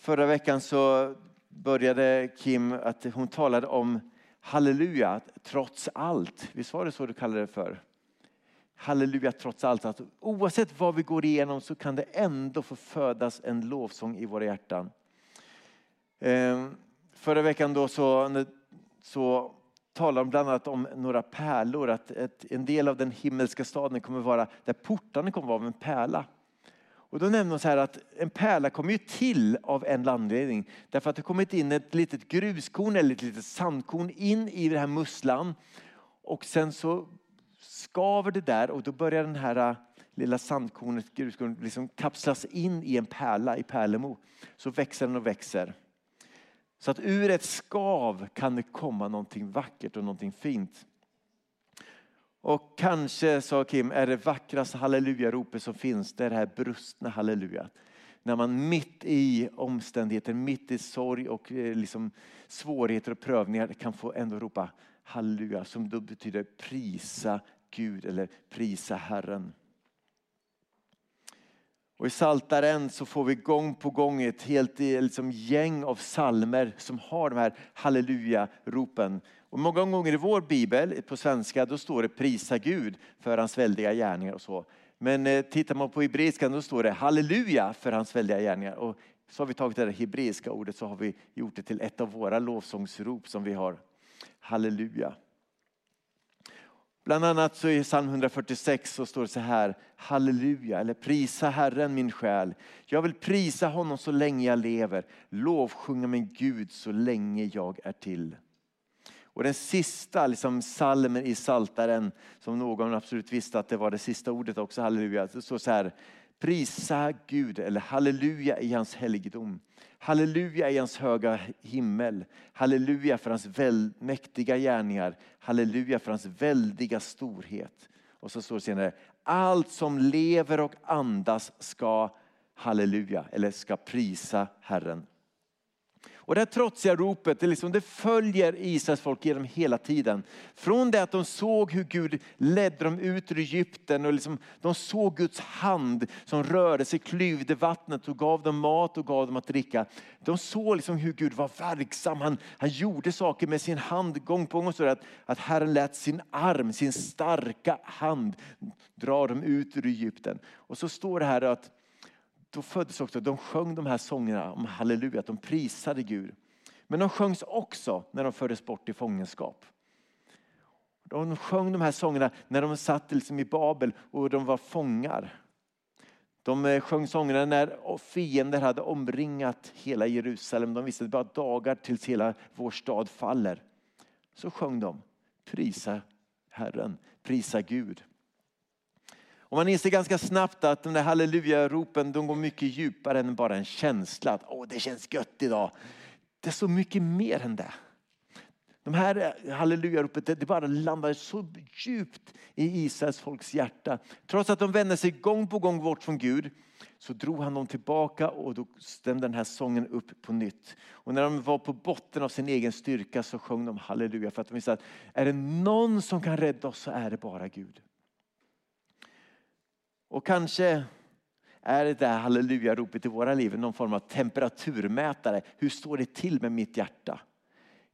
Förra veckan så började Kim att hon talade om halleluja, trots allt. Visst var det så du kallade det för? Halleluja trots allt. Att oavsett vad vi går igenom så kan det ändå få födas en lovsång i våra hjärtan. Ehm, förra veckan då så, så talade de bland annat om några pärlor. Att ett, en del av den himmelska staden kommer vara där portarna kommer vara av en pärla. Och då nämner hon så här att en pärla kommer ju till av en anledning. Därför att det kommit in ett litet gruskorn eller ett litet sandkorn in i den här musslan. Och sen så skaver det där och då börjar den här äh, lilla sandkornet, gruskornet, liksom kapslas in i en pärla i pärlemo. Så växer den och växer. Så att ur ett skav kan det komma någonting vackert och någonting fint. Och kanske, sa Kim, är det vackraste hallelujaropet som finns, det är det här brustna halleluja. När man mitt i omständigheter, mitt i sorg och eh, liksom svårigheter och prövningar kan få ändå ropa halleluja som då betyder prisa Gud eller prisa Herren. Och I Saltaren så får vi gång på gång ett helt liksom, gäng av salmer som har de här halleluja-ropen. Och många gånger i vår bibel på svenska då står det prisa Gud för hans väldiga gärningar och så. Men eh, tittar man på hebreiskan då står det halleluja för hans väldiga gärningar. Och så har vi tagit det hebreiska ordet så har vi gjort det till ett av våra lovsångsrop som vi har. Halleluja. Bland annat så i psalm 146 så står det så här, halleluja, eller prisa Herren min själ. Jag vill prisa honom så länge jag lever, lovsjunga min Gud så länge jag är till. Och den sista liksom, salmen i Saltaren som någon absolut visste att det var det sista ordet också, halleluja. Det står så här, prisa Gud, eller halleluja i hans helgedom. Halleluja i hans höga himmel. Halleluja för hans mäktiga gärningar. Halleluja för hans väldiga storhet. Och så står det senare, allt som lever och andas ska halleluja, eller ska prisa Herren. Och det här trotsiga ropet det, liksom, det följer Israels folk genom hela tiden. Från det att de såg hur Gud ledde dem ut ur Egypten och liksom, de såg Guds hand som rörde sig, klyvde vattnet och gav dem mat och gav dem att dricka. De såg liksom hur Gud var verksam, han, han gjorde saker med sin hand gång på gång. Så att, att Herren lät sin arm, sin starka hand dra dem ut ur Egypten. Och så står det här att då föddes också, de sjöng de här sångerna om halleluja, att de prisade Gud. Men de sjöngs också när de fördes bort i fångenskap. De sjöng de här sångerna när de satt liksom i Babel och de var fångar. De eh, sjöng sångerna när fiender hade omringat hela Jerusalem. De visste att det bara dagar tills hela vår stad faller. Så sjöng de, prisa Herren, prisa Gud. Och man inser ganska snabbt att de där halleluja-ropen de går mycket djupare än bara en känsla att Åh, det känns gött idag. Det är så mycket mer än det. De här eh, halleluja-ropet det bara landar så djupt i Israels folks hjärta. Trots att de vände sig gång på gång bort från Gud så drog han dem tillbaka och då stämde den här sången upp på nytt. Och när de var på botten av sin egen styrka så sjöng de halleluja för att de visste att är det någon som kan rädda oss så är det bara Gud. Och kanske är det där halleluja-ropet i våra liv någon form av temperaturmätare. Hur står det till med mitt hjärta?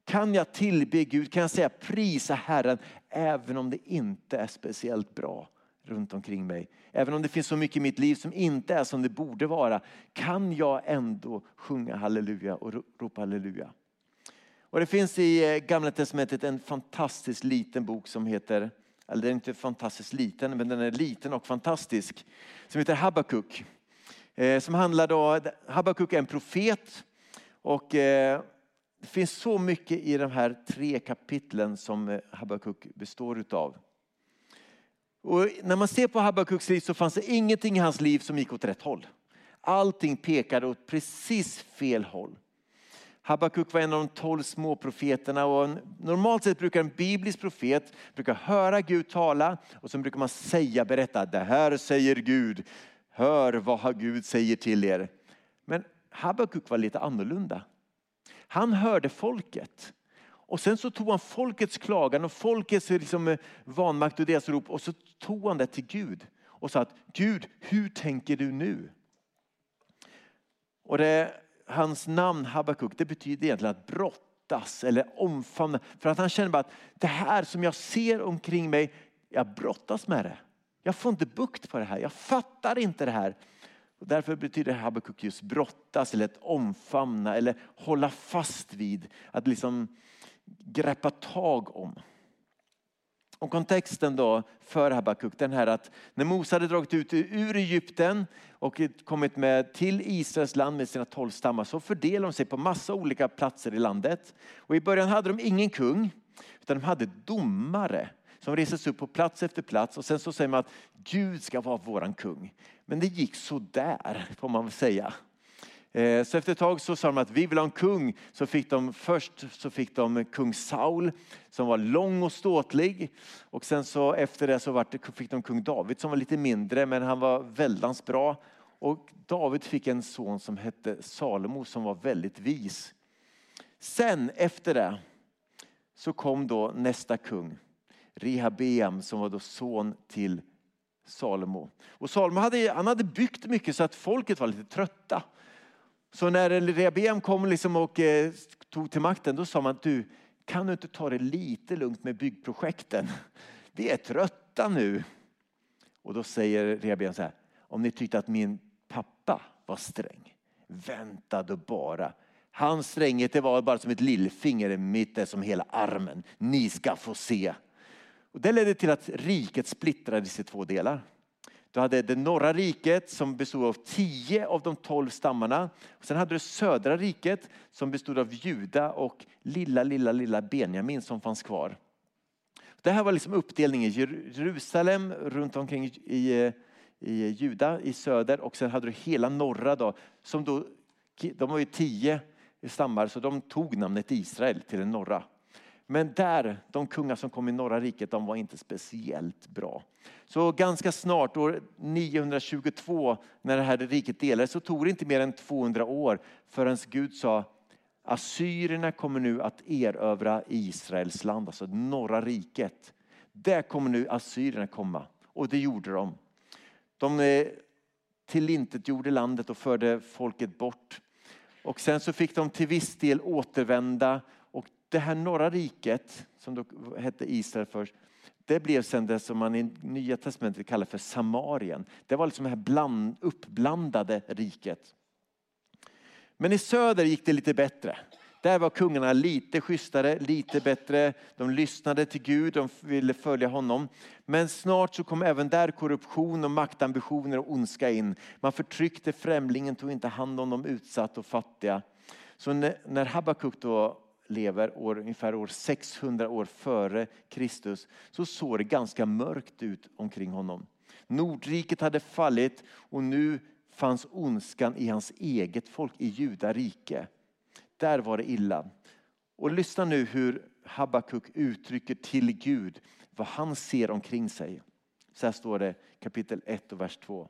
Kan jag tillbe Gud? Kan jag säga prisa Herren även om det inte är speciellt bra runt omkring mig? Även om det finns så mycket i mitt liv som inte är som det borde vara. Kan jag ändå sjunga halleluja och ropa halleluja? Och det finns i eh, Gamla Testamentet en fantastiskt liten bok som heter eller den är inte fantastiskt liten, men den är liten och fantastisk, som heter Habakuk. Eh, som handlar då, Habakuk är en profet och eh, det finns så mycket i de här tre kapitlen som eh, Habakuk består utav. Och när man ser på Habakuks liv så fanns det ingenting i hans liv som gick åt rätt håll. Allting pekade åt precis fel håll. Habakuk var en av de tolv småprofeterna. och normalt sett brukar en biblisk profet brukar höra Gud tala och så brukar man säga, berätta, det här säger Gud, hör vad Gud säger till er. Men Habakuk var lite annorlunda. Han hörde folket och sen så tog han folkets klagan och folkets eh, liksom eh, vanmakt och deras rop och så tog han det till Gud och sa att Gud, hur tänker du nu? Och det hans namn Habakuk, det betyder egentligen att brottas eller omfamna. För att han känner bara att det här som jag ser omkring mig, jag brottas med det. Jag får inte bukt på det här, jag fattar inte det här. Och därför betyder Habakuk just brottas eller att omfamna eller hålla fast vid. Att liksom greppa tag om. Och kontexten då för Habakuk den här att när Mose hade dragit ut ur Egypten och kommit med till Israels land med sina tolv stammar så fördelade de sig på massa olika platser i landet. Och i början hade de ingen kung utan de hade domare som reses upp på plats efter plats och sen så säger man att Gud ska vara våran kung. Men det gick så där får man väl säga. Eh, så efter ett tag så sa de att vi vill ha en kung. Så fick de, först så fick de kung Saul som var lång och ståtlig. Och sen så efter det så fick de kung David som var lite mindre men han var väldigt bra. Och David fick en son som hette Salomo som var väldigt vis. Sen efter det så kom då nästa kung. Rehabeam som var då son till Salomo. Och Salomo hade, han hade byggt mycket så att folket var lite trötta. Så när Rehabeam kom liksom och eh, tog till makten, då sa man du, kan du inte ta det lite lugnt med byggprojekten? Vi är trötta nu. Och då säger Rehabeam så här, om ni tyckte att min pappa var sträng, vänta då bara. Hans stränghet det var bara som ett lillfinger, mitt är som hela armen. Ni ska få se. Och det ledde till att riket splittrades i två delar. Du hade det norra riket som bestod av tio av de tolv stammarna. sen hade du södra riket som bestod av Juda och lilla, lilla, lilla Benjamin som fanns kvar. Det här var liksom uppdelningen. Jerusalem runt omkring i, i Juda i söder och sen hade du hela norra då, som då, de var ju tio stammar så de tog namnet Israel till den norra. Men där, de kungar som kom i norra riket, de var inte speciellt bra. Så ganska snart, år 922, när det här riket delades, så tog det inte mer än 200 år förrän Gud sa Assyrierna kommer nu att erövra Israels land, alltså norra riket. Där kommer nu assyrierna komma. Och det gjorde de. De eh, tillintetgjorde landet och förde folket bort. Och sen så fick de till viss del återvända det här norra riket, som då hette Israel först, det blev sen det som man i Nya Testamentet kallar för Samarien. Det var liksom det här bland, uppblandade riket. Men i söder gick det lite bättre. Där var kungarna lite schysstare, lite bättre. De lyssnade till Gud, de ville följa honom. Men snart så kom även där korruption och maktambitioner och ondska in. Man förtryckte främlingen, tog inte hand om de utsatta och fattiga. Så när Habakuk då lever år, ungefär år 600 år före Kristus så såg det ganska mörkt ut omkring honom. Nordriket hade fallit och nu fanns ondskan i hans eget folk, i judarike. Där var det illa. Och lyssna nu hur Habakuk uttrycker till Gud vad han ser omkring sig. Så här står det kapitel 1 och vers 2.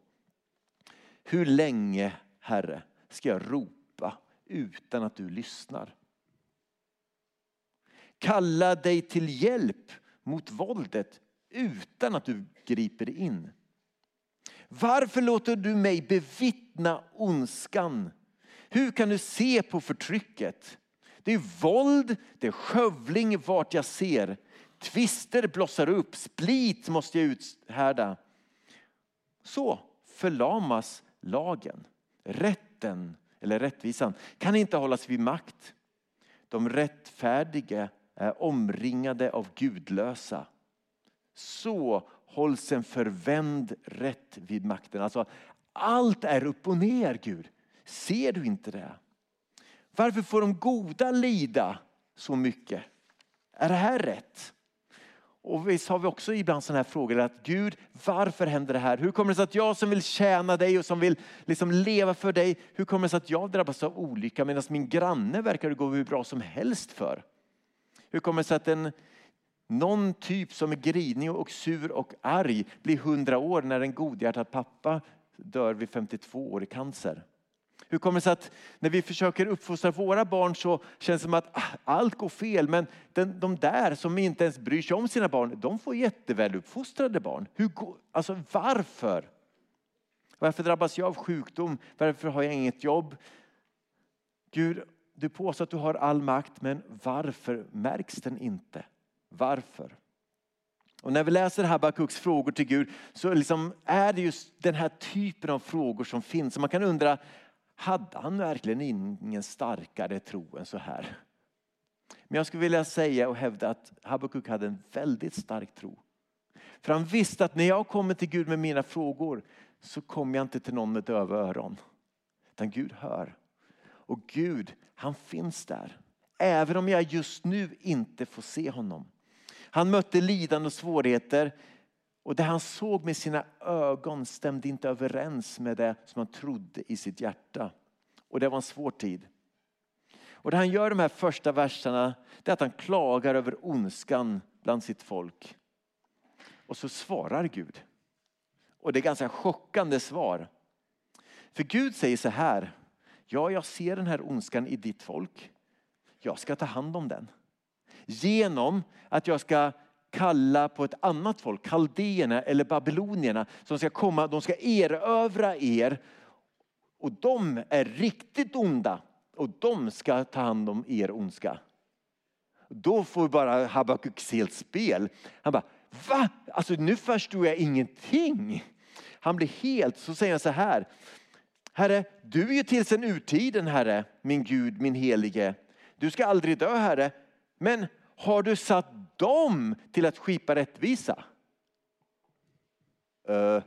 Hur länge, Herre, ska jag ropa utan att du lyssnar? Kalla dig till hjälp mot våldet utan att du griper in. Varför låter du mig bevittna ondskan? Hur kan du se på förtrycket? Det är våld, det är skövling vart jag ser. Tvister blossar upp, split måste jag uthärda. Så förlamas lagen. Rätten, eller rättvisan, kan inte hållas vid makt. De rättfärdiga Eh, omringade av gudlösa. Så hålls en förvänd rätt vid makten. Alltså, allt är upp och ner Gud. Ser du inte det? Varför får de goda lida så mycket? Är det här rätt? Och visst har vi också ibland sådana här frågor att Gud, varför händer det här? Hur kommer det sig att jag som vill tjäna dig och som vill liksom leva för dig, hur kommer det sig att jag drabbas av olycka medan min granne verkar det gå hur bra som helst för? Hur kommer det sig att en, någon typ som är grinig och sur och arg blir hundra år när en godhjärtad pappa dör vid 52 år i cancer? Hur kommer det sig att när vi försöker uppfostra våra barn så känns det som att ah, allt går fel men den, de där som inte ens bryr sig om sina barn, de får jätteväluppfostrade barn. Hur, alltså varför? Varför drabbas jag av sjukdom? Varför har jag inget jobb? Gud, du påstår att du har all makt, men varför märks den inte? Varför? Och när vi läser Habakuks frågor till Gud så liksom är det just den här typen av frågor som finns. Så man kan undra, hade han verkligen ingen starkare tro än så här? Men jag skulle vilja säga och hävda att Habakuk hade en väldigt stark tro. För han visste att när jag kommer till Gud med mina frågor så kommer jag inte till någon med döva öron. Utan Gud hör. Och Gud, han finns där. Även om jag just nu inte får se honom. Han mötte lidande och svårigheter och det han såg med sina ögon stämde inte överens med det som han trodde i sitt hjärta. Och det var en svår tid. Och det han gör de här första verserna det är att han klagar över ondskan bland sitt folk. Och så svarar Gud. Och det är ganska chockande svar. För Gud säger så här. Ja, jag ser den här ondskan i ditt folk. Jag ska ta hand om den. Genom att jag ska kalla på ett annat folk, kaldéerna eller babylonierna som ska komma, de ska erövra er. Och de är riktigt onda och de ska ta hand om er ondska. Då får bara Habakuk helt spel. Han bara, va? Alltså nu förstår jag ingenting. Han blir helt, så säger han så här. Herre, du är ju till sen urtiden Herre, min Gud, min helige. Du ska aldrig dö Herre. Men har du satt dem till att skipa rättvisa? Uh,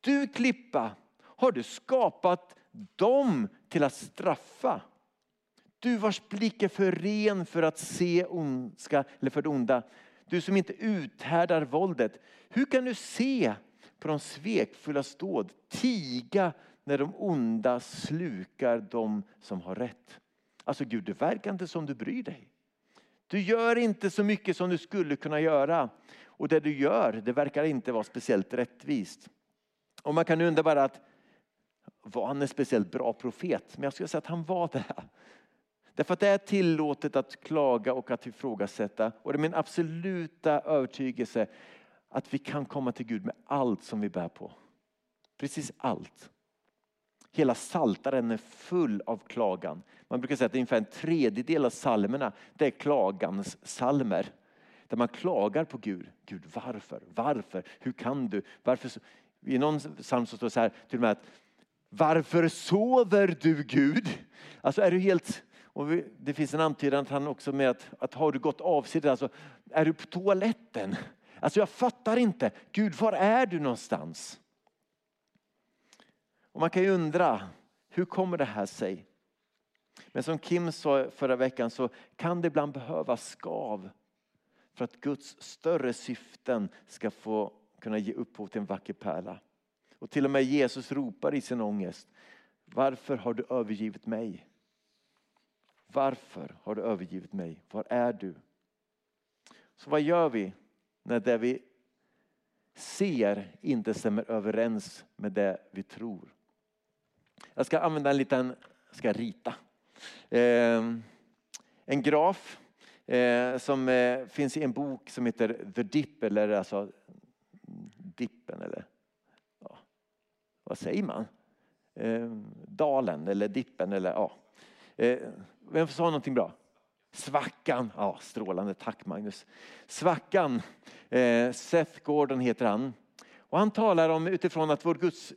du klippa, har du skapat dem till att straffa? Du vars blick är för ren för att se ondska eller för det onda. Du som inte uthärdar våldet. Hur kan du se på de svekfulla ståd, tiga när de onda slukar de som har rätt? Alltså Gud, det verkar inte som du bryr dig. Du gör inte så mycket som du skulle kunna göra. Och det du gör, det verkar inte vara speciellt rättvist. Och man kan undra bara att var han en speciellt bra profet? Men jag skulle säga att han var det. Därför att det är tillåtet att klaga och att ifrågasätta. Och det är min absoluta övertygelse att vi kan komma till Gud med allt som vi bär på. Precis allt. Hela saltaren är full av klagan. Man brukar säga att ungefär en tredjedel av salmerna det är klagans salmer. Där man klagar på Gud. Gud varför? Varför? Hur kan du? Varför? I någon psalm så står det så här till och med att varför sover du Gud? Alltså är du helt och det finns en antydan att han också med att, att har du gått avsides, alltså är du på toaletten? Alltså jag fattar inte, Gud var är du någonstans? Och man kan ju undra, hur kommer det här sig? Men som Kim sa förra veckan så kan det ibland behövas skav för att Guds större syften ska få kunna ge upphov till en vacker pärla. Och till och med Jesus ropar i sin ångest, varför har du övergivit mig? Varför har du övergivit mig? Var är du? Så vad gör vi när det vi ser inte stämmer överens med det vi tror? Jag ska använda en liten, jag ska rita. Eh, en graf eh, som eh, finns i en bok som heter The Dip eller alltså Dippen eller ja, vad säger man? Ehm, dalen eller Dippen eller ja. Eh, vem sa någonting bra? Svackan, ja strålande, tack Magnus. Svackan, eh, Seth Gordon heter han. Och han talar om utifrån att vår Guds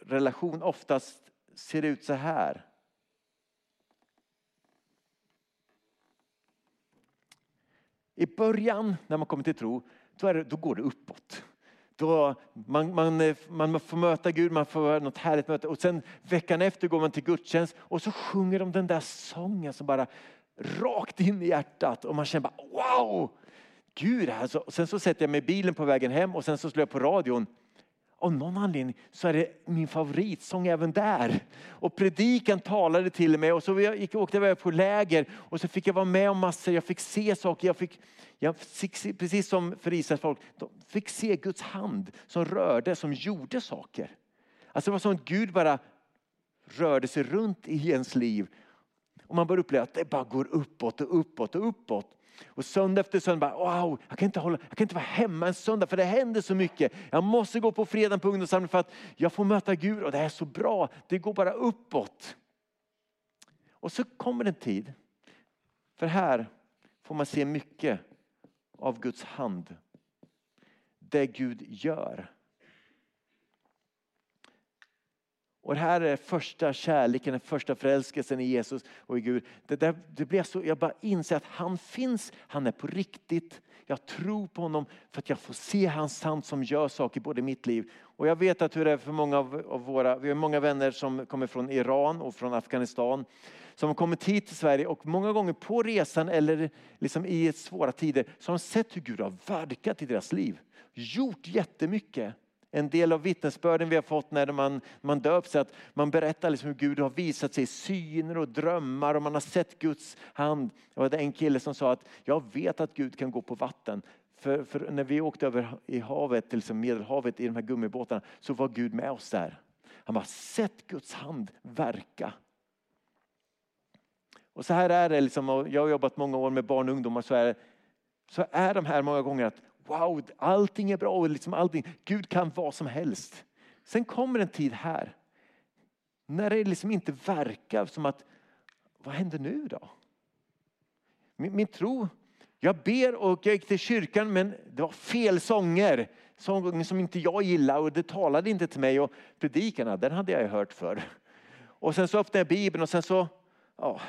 relation oftast ser ut så här. I början när man kommer till tro, då, det, då går det uppåt. Då man, man, man får möta Gud, man får något härligt möte och sen veckan efter går man till gudstjänst och så sjunger de den där sången som bara rakt in i hjärtat och man känner bara wow! Gud alltså. Sen så sätter jag mig i bilen på vägen hem och sen så slår jag på radion av någon anledning så är det min favoritsång även där. Och predikan talade till mig och så gick, åkte jag på läger och så fick jag vara med om massor, jag fick se saker, jag fick, jag fick precis som för Israels folk, de fick se Guds hand som rörde, som gjorde saker. Alltså det var som att Gud bara rörde sig runt i ens liv. Och man börjar uppleva att det bara går uppåt och uppåt och uppåt. Och söndag efter söndag, bara, wow, jag kan, inte hålla, jag kan inte vara hemma en söndag för det händer så mycket. Jag måste gå på fredag på ungdomssamling för att jag får möta Gud och det är så bra. Det går bara uppåt. Och så kommer en tid, för här får man se mycket av Guds hand. Det Gud gör. Och det här är första kärleken, den första förälskelsen i Jesus och i Gud. Det, där, det blir så, jag bara inser att han finns, han är på riktigt. Jag tror på honom för att jag får se hans hand som gör saker både i mitt liv. Och jag vet att hur det är för många av, av våra, vi har många vänner som kommer från Iran och från Afghanistan. Som har kommit hit till Sverige och många gånger på resan eller liksom i svåra tider så har de sett hur Gud har verkat i deras liv. Gjort jättemycket. En del av vittnesbörden vi har fått när man, man döps är att man berättar liksom hur Gud har visat sig i syner och drömmar och man har sett Guds hand. Det var en kille som sa att jag vet att Gud kan gå på vatten. För, för när vi åkte över i havet, till liksom Medelhavet i de här gummibåtarna så var Gud med oss där. Han har sett Guds hand verka. Och så här är det, liksom, jag har jobbat många år med barn och ungdomar, så är, så är de här många gånger att wow, allting är bra. Liksom allting. Gud kan vad som helst. Sen kommer en tid här när det liksom inte verkar som att, vad händer nu då? Min, min tro, jag ber och jag gick till kyrkan men det var fel sånger. Sånger som inte jag gillade och det talade inte till mig. Och predikarna, den hade jag hört för. Och sen så öppnade jag Bibeln och sen så ja,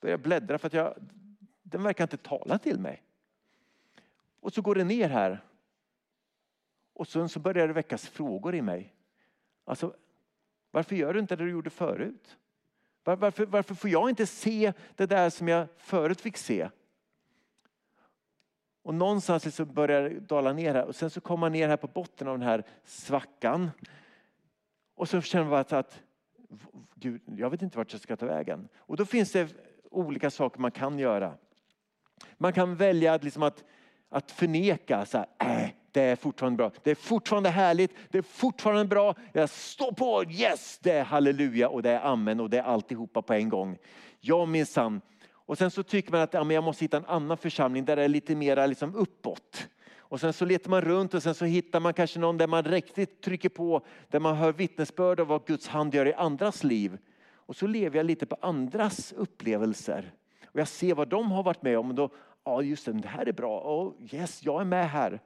började jag bläddra för att jag, den verkar inte tala till mig. Och så går det ner här. Och sen så börjar det väckas frågor i mig. Alltså, varför gör du inte det du gjorde förut? Var, varför, varför får jag inte se det där som jag förut fick se? Och någonstans så börjar det dala ner här och sen så kommer man ner här på botten av den här svackan. Och så känner man att Gud, jag vet inte vart jag ska ta vägen. Och då finns det olika saker man kan göra. Man kan välja att, liksom att att förneka, så här, äh, det är fortfarande bra. Det är fortfarande härligt, det är fortfarande bra. Jag står på, yes, det är halleluja och det är amen och det är alltihopa på en gång. Ja minsann. Och sen så tycker man att ja, men jag måste hitta en annan församling där det är lite mer liksom uppåt. Och sen så letar man runt och sen så hittar man kanske någon där man riktigt trycker på, där man hör vittnesbörd av vad Guds hand gör i andras liv. Och så lever jag lite på andras upplevelser. Och jag ser vad de har varit med om. Och då, ja just det, det här är bra, oh, yes, jag är med här.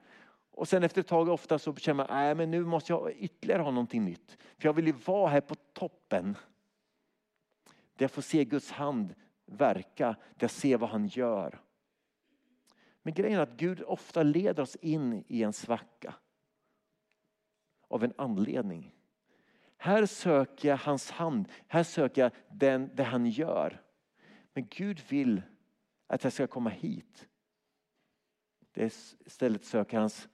Och sen efter ett tag ofta så känner man, nej men nu måste jag ytterligare ha någonting nytt. För jag vill ju vara här på toppen. Där jag får se Guds hand verka, där jag ser vad han gör. Men grejen är att Gud ofta leder oss in i en svacka. Av en anledning. Här söker jag hans hand, här söker jag den, det han gör. Men Gud vill att jag ska komma hit. Det är istället söka hans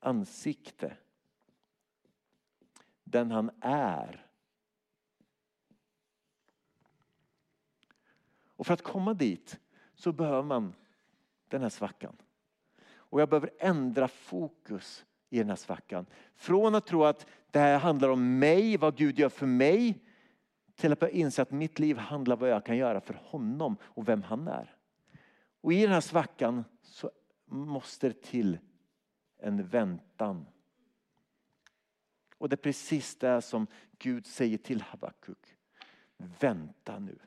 ansikte. Den han är. Och för att komma dit så behöver man den här svackan. Och jag behöver ändra fokus i den här svackan. Från att tro att det här handlar om mig, vad Gud gör för mig, till att börja inse att mitt liv handlar om vad jag kan göra för honom och vem han är. Och i den här svackan så måste det till en väntan. Och det är precis det som Gud säger till Habakuk. Vänta nu.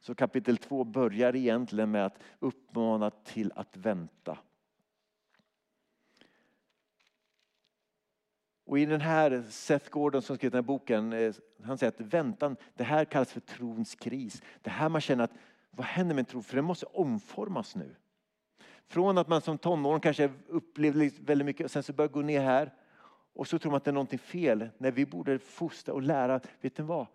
Så kapitel 2 börjar egentligen med att uppmana till att vänta. Och i den här Seth Gordon som skrivit den här boken, eh, han säger att väntan, det här kallas för trons kris. Det här man känner att, vad händer med tro? För den måste omformas nu. Från att man som tonåring kanske upplevde väldigt mycket och sen så börjar gå ner här och så tror man att det är någonting fel. När vi borde fostra och lära, vet du vad?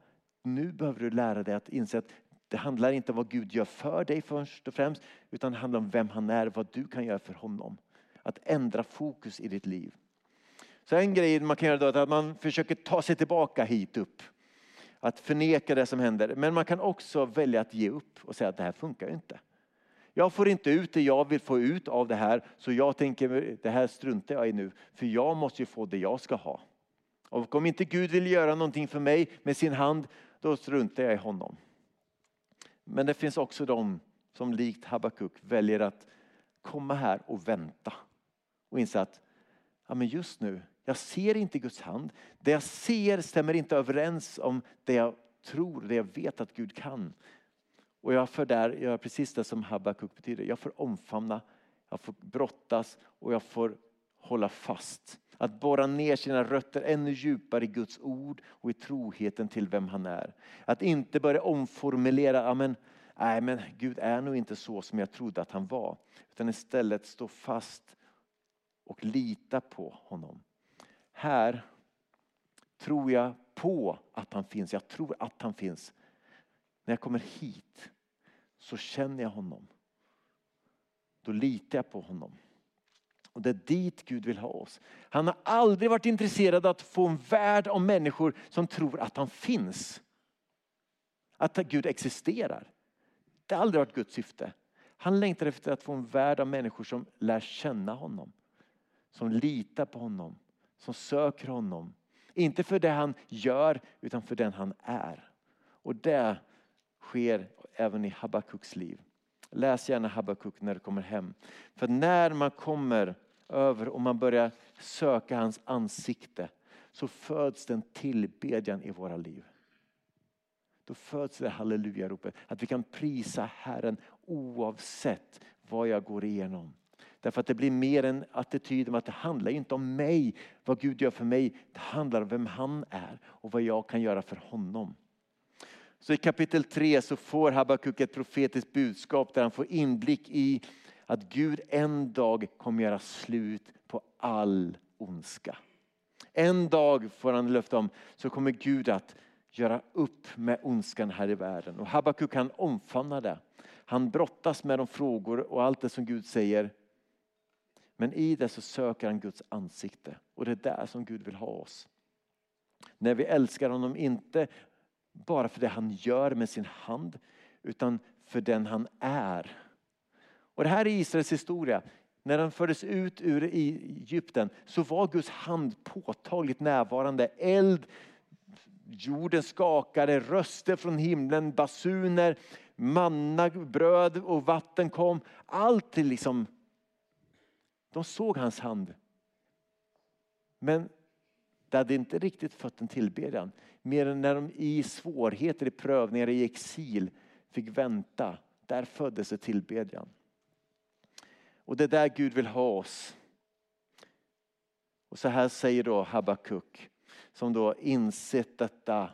Nu behöver du lära dig att inse att det handlar inte om vad Gud gör för dig först och främst, utan det handlar om vem han är, vad du kan göra för honom. Att ändra fokus i ditt liv. Så en grej man kan göra då är att man försöker ta sig tillbaka hit upp. Att förneka det som händer. Men man kan också välja att ge upp och säga att det här funkar inte. Jag får inte ut det jag vill få ut av det här så jag tänker det här struntar jag i nu. För jag måste ju få det jag ska ha. Och om inte Gud vill göra någonting för mig med sin hand då struntar jag i honom. Men det finns också de som likt Habakuk väljer att komma här och vänta. Och inse att ja, men just nu jag ser inte Guds hand. Det jag ser stämmer inte överens om det jag tror, det jag vet att Gud kan. Och jag får där göra precis det som Habakuk betyder. Jag får omfamna, jag får brottas och jag får hålla fast. Att borra ner sina rötter ännu djupare i Guds ord och i troheten till vem han är. Att inte börja omformulera, amen, nej men Gud är nog inte så som jag trodde att han var. Utan istället stå fast och lita på honom. Här tror jag på att han finns. Jag tror att han finns. När jag kommer hit så känner jag honom. Då litar jag på honom. Och det är dit Gud vill ha oss. Han har aldrig varit intresserad av att få en värld av människor som tror att han finns. Att Gud existerar. Det har aldrig varit Guds syfte. Han längtar efter att få en värld av människor som lär känna honom. Som litar på honom. Som söker honom. Inte för det han gör utan för den han är. Och det sker även i Habakuks liv. Läs gärna Habakuk när du kommer hem. För när man kommer över och man börjar söka hans ansikte så föds den tillbedjan i våra liv. Då föds det halleluja-ropet. Att vi kan prisa Herren oavsett vad jag går igenom. Därför att det blir mer en attityd om att det handlar inte om mig, vad Gud gör för mig. Det handlar om vem han är och vad jag kan göra för honom. Så i kapitel 3 så får Habakuk ett profetiskt budskap där han får inblick i att Gud en dag kommer göra slut på all ondska. En dag får han löfte om så kommer Gud att göra upp med ondskan här i världen. Och Habakuk kan omfamna det. Han brottas med de frågor och allt det som Gud säger. Men i det så söker han Guds ansikte och det är där som Gud vill ha oss. När vi älskar honom, inte bara för det han gör med sin hand utan för den han är. Och det här är Israels historia. När de fördes ut ur Egypten så var Guds hand påtagligt närvarande. Eld, jorden skakade, röster från himlen, basuner, manna, bröd och vatten kom. Allt liksom, de såg hans hand. Men det hade inte riktigt fött en tillbedjan. Mer än när de i svårigheter, i prövningar, i exil fick vänta. Där föddes ett tillbedjan. Och det är där Gud vill ha oss. Och så här säger då Habakuk som då insett detta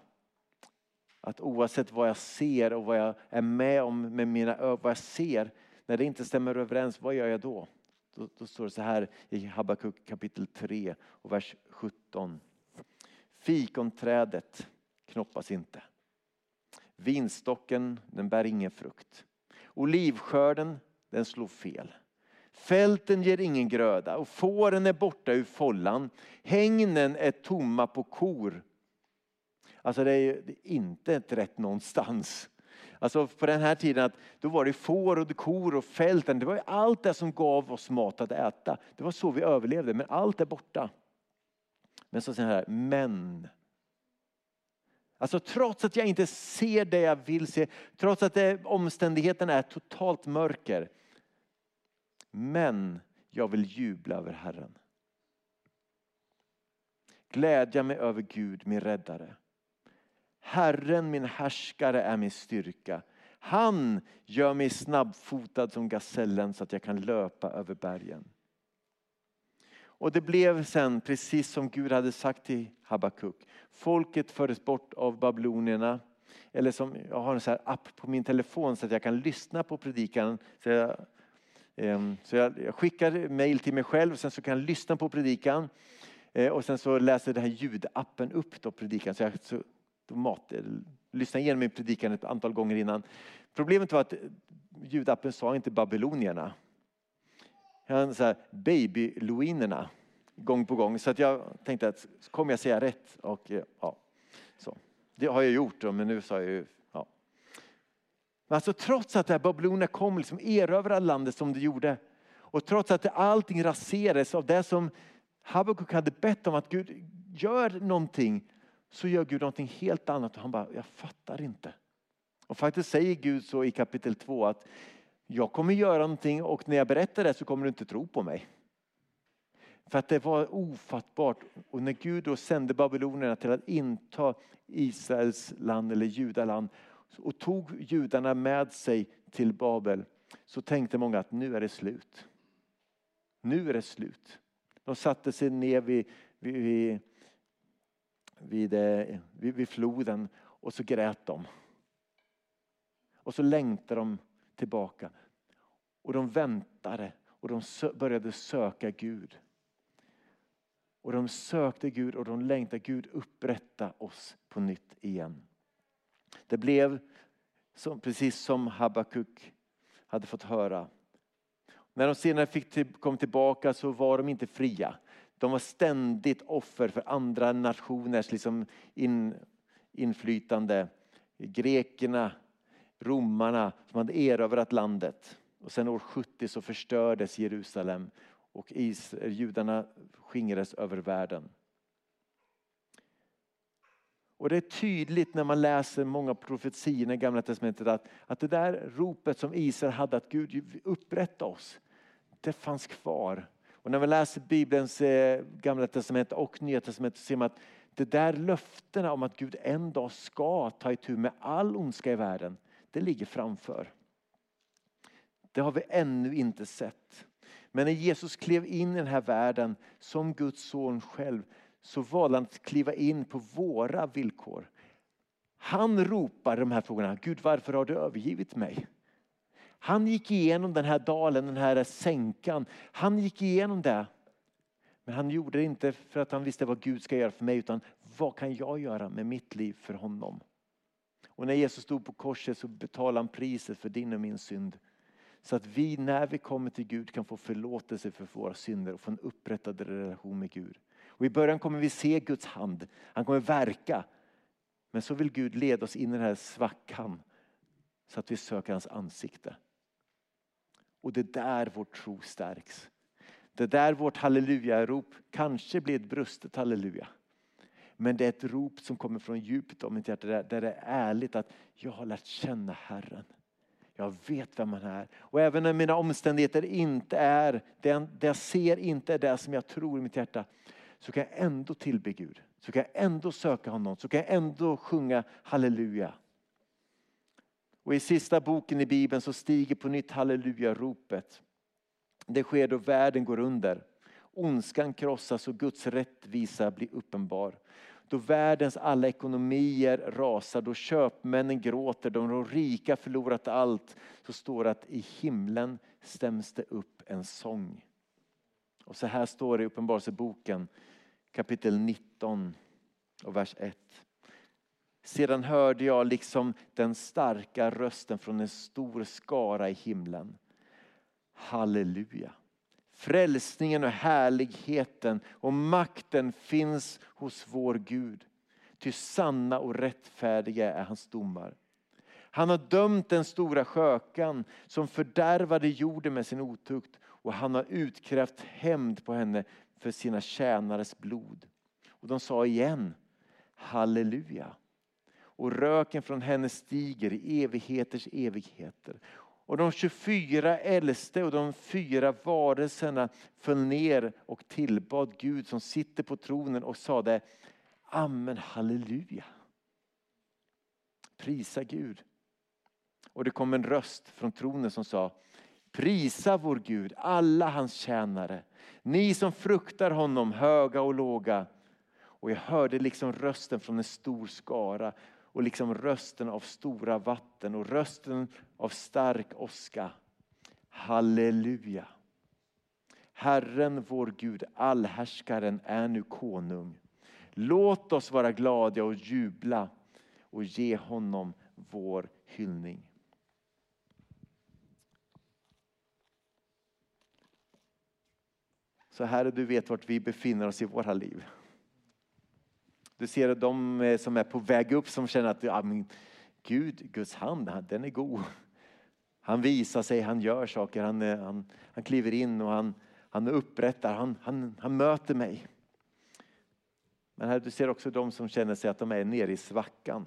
att oavsett vad jag ser och vad jag är med om med mina ögon. vad jag ser, när det inte stämmer överens, vad gör jag då? Då, då står det så här i Habakuk kapitel 3 och vers 17. Fikonträdet knoppas inte. Vinstocken den bär ingen frukt. Olivskörden den slår fel. Fälten ger ingen gröda och fåren är borta ur follan. Hängnen är tomma på kor. Alltså det är inte ett rätt någonstans. Alltså på den här tiden att då var det får och kor och fälten. Det var allt det som gav oss mat att äta. Det var så vi överlevde men allt är borta. Men så säger han här, men. Alltså trots att jag inte ser det jag vill se, trots att omständigheterna är totalt mörker men jag vill jubla över Herren. Glädja mig över Gud, min räddare. Herren min härskare är min styrka. Han gör mig snabbfotad som gasellen så att jag kan löpa över bergen. Och det blev sen precis som Gud hade sagt till Habakuk. Folket fördes bort av babylonierna. Eller som, jag har en sån app på min telefon så att jag kan lyssna på predikan. Så jag ehm, så jag skickar mail till mig själv, sen så kan jag lyssna på predikan. Eh, och sen så läser den här ljudappen upp då predikan. Så jag så, mat, lyssnade igenom min predikan ett antal gånger innan. Problemet var att ljudappen sa inte babylonierna. Han sa babyloinerna gång på gång. Så att jag tänkte att kommer jag säga rätt? Och, eh, ja, så. Det har jag gjort då, men nu sa jag ju Alltså trots att babylonierna kom liksom erövrade landet som de gjorde och trots att allting raserades av det som Habakuk hade bett om att Gud gör någonting så gör Gud någonting helt annat och han bara, jag fattar inte. Och faktiskt säger Gud så i kapitel 2 att jag kommer göra någonting och när jag berättar det så kommer du inte tro på mig. För att det var ofattbart. Och när Gud då sände babylonerna till att inta Israels land eller judaland och tog judarna med sig till Babel så tänkte många att nu är det slut. Nu är det slut. De satte sig ner vid, vid, vid, vid, eh, vid, vid floden och så grät de. Och så längtade de tillbaka. Och de väntade och de började söka Gud. Och de sökte Gud och de längtade Gud upprätta oss på nytt igen. Det blev som, precis som Habakuk hade fått höra. När de senare fick till, kom tillbaka så var de inte fria. De var ständigt offer för andra nationers liksom in, inflytande. Grekerna, romarna som hade erövrat landet. Och sen år 70 så förstördes Jerusalem och judarna skingrades över världen. Och det är tydligt när man läser många profetier i Gamla Testamentet att, att det där ropet som Israel hade att Gud upprätta oss, det fanns kvar. Och när man läser Bibelns eh, Gamla Testament och Nya Testament så ser man att det där löftena om att Gud en dag ska ta itu med all ondska i världen, det ligger framför. Det har vi ännu inte sett. Men när Jesus klev in i den här världen som Guds son själv så valde han att kliva in på våra villkor. Han ropar de här frågorna, Gud varför har du övergivit mig? Han gick igenom den här dalen, den här sänkan. Han gick igenom det. Men han gjorde det inte för att han visste vad Gud ska göra för mig utan vad kan jag göra med mitt liv för honom? Och när Jesus stod på korset så betalade han priset för din och min synd. Så att vi när vi kommer till Gud kan få förlåtelse för våra synder och få en upprättad relation med Gud. Och I början kommer vi se Guds hand, han kommer verka. Men så vill Gud leda oss in i den här svackan så att vi söker hans ansikte. Och det är där vår tro stärks. Det är där vårt halleluja-rop kanske blir ett brustet halleluja. Men det är ett rop som kommer från djupet av mitt hjärta där det är ärligt att jag har lärt känna Herren. Jag vet vem han är. Och även när mina omständigheter inte är, det jag ser inte är det som jag tror i mitt hjärta. Så kan jag ändå tillbe Gud. Så kan jag ändå söka honom. Så kan jag ändå sjunga halleluja. Och i sista boken i Bibeln så stiger på nytt halleluja-ropet. Det sker då världen går under. Ondskan krossas och Guds rättvisa blir uppenbar. Då världens alla ekonomier rasar, då köpmännen gråter, då de rika förlorat allt, så står det att i himlen stäms det upp en sång. Och så här står det i Uppenbarelseboken kapitel 19 och vers 1. Sedan hörde jag liksom den starka rösten från en stor skara i himlen. Halleluja! Frälsningen och härligheten och makten finns hos vår Gud. Ty sanna och rättfärdiga är hans domar. Han har dömt den stora skökan som fördärvade jorden med sin otukt och han har utkrävt hämnd på henne för sina tjänares blod. Och de sa igen halleluja. Och röken från henne stiger i evigheters evigheter. Och de 24 äldste och de fyra varelserna föll ner och tillbad Gud som sitter på tronen och sade Amen, halleluja. Prisa Gud. Och det kom en röst från tronen som sa Prisa vår Gud, alla hans tjänare. Ni som fruktar honom, höga och låga. Och jag hörde liksom rösten från en stor skara och liksom rösten av stora vatten och rösten av stark åska. Halleluja. Herren vår Gud, allhärskaren, är nu konung. Låt oss vara glada och jubla och ge honom vår hyllning. Så Herre, du vet vart vi befinner oss i våra liv. Du ser de som är på väg upp som känner att ja, men Gud, Guds hand, den är god. Han visar sig, han gör saker, han, eh, han, han kliver in och han, han upprättar, han, han, han möter mig. Men här, du ser också de som känner sig att de är nere i svackan.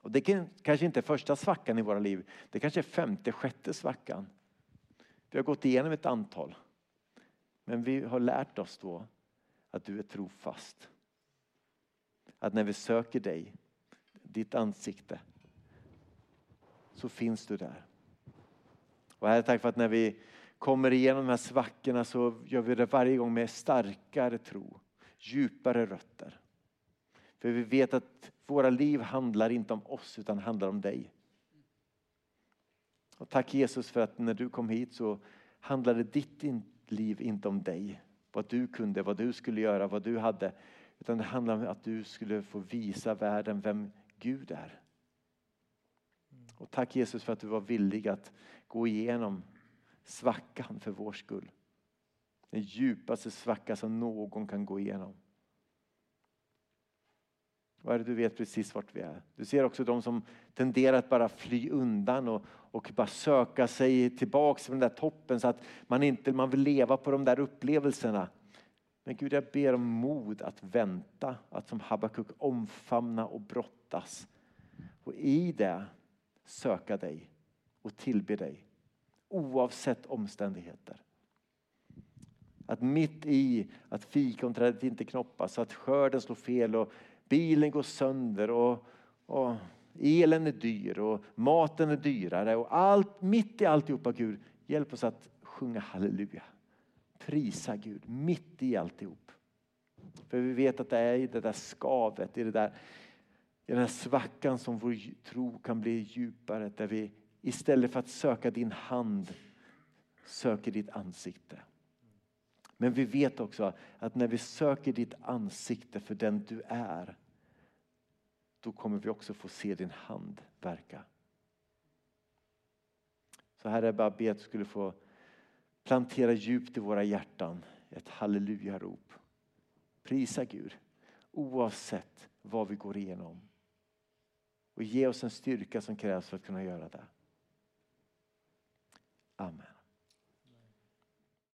Och det kan, kanske inte är första svackan i våra liv, det kanske är femte, sjätte svackan. Vi har gått igenom ett antal. Men vi har lärt oss då att du är trofast. Att när vi söker dig, ditt ansikte, så finns du där. Och Herre, tack för att när vi kommer igenom de här svackorna så gör vi det varje gång med starkare tro, djupare rötter. För vi vet att våra liv handlar inte om oss utan handlar om dig. Och tack Jesus för att när du kom hit så handlade ditt liv inte om dig. Vad du kunde, vad du skulle göra, vad du hade. Utan det handlade om att du skulle få visa världen vem Gud är. Och tack Jesus för att du var villig att gå igenom svackan för vår skull. Den djupaste svacka som någon kan gå igenom. Och är det, du vet precis vart vi är. Du ser också de som tenderar att bara fly undan och, och bara söka sig tillbaks till den där toppen så att man inte man vill leva på de där upplevelserna. Men Gud, jag ber om mod att vänta, att som Habakuk omfamna och brottas. Och i det söka dig och tillbe dig oavsett omständigheter. Att mitt i att fikonträdet inte knoppas, att skörden slår fel och bilen går sönder och, och elen är dyr och maten är dyrare och allt, mitt i alltihopa Gud, hjälp oss att sjunga halleluja. Prisa Gud mitt i alltihop. För vi vet att det är i det där skavet, i, det där, i den här svackan som vår tro kan bli djupare. Där vi istället för att söka din hand söker ditt ansikte. Men vi vet också att när vi söker ditt ansikte för den du är då kommer vi också få se din hand verka. Så här är bara be att du skulle få plantera djupt i våra hjärtan ett halleluja-rop. Prisa Gud oavsett vad vi går igenom. Och ge oss en styrka som krävs för att kunna göra det. Amen.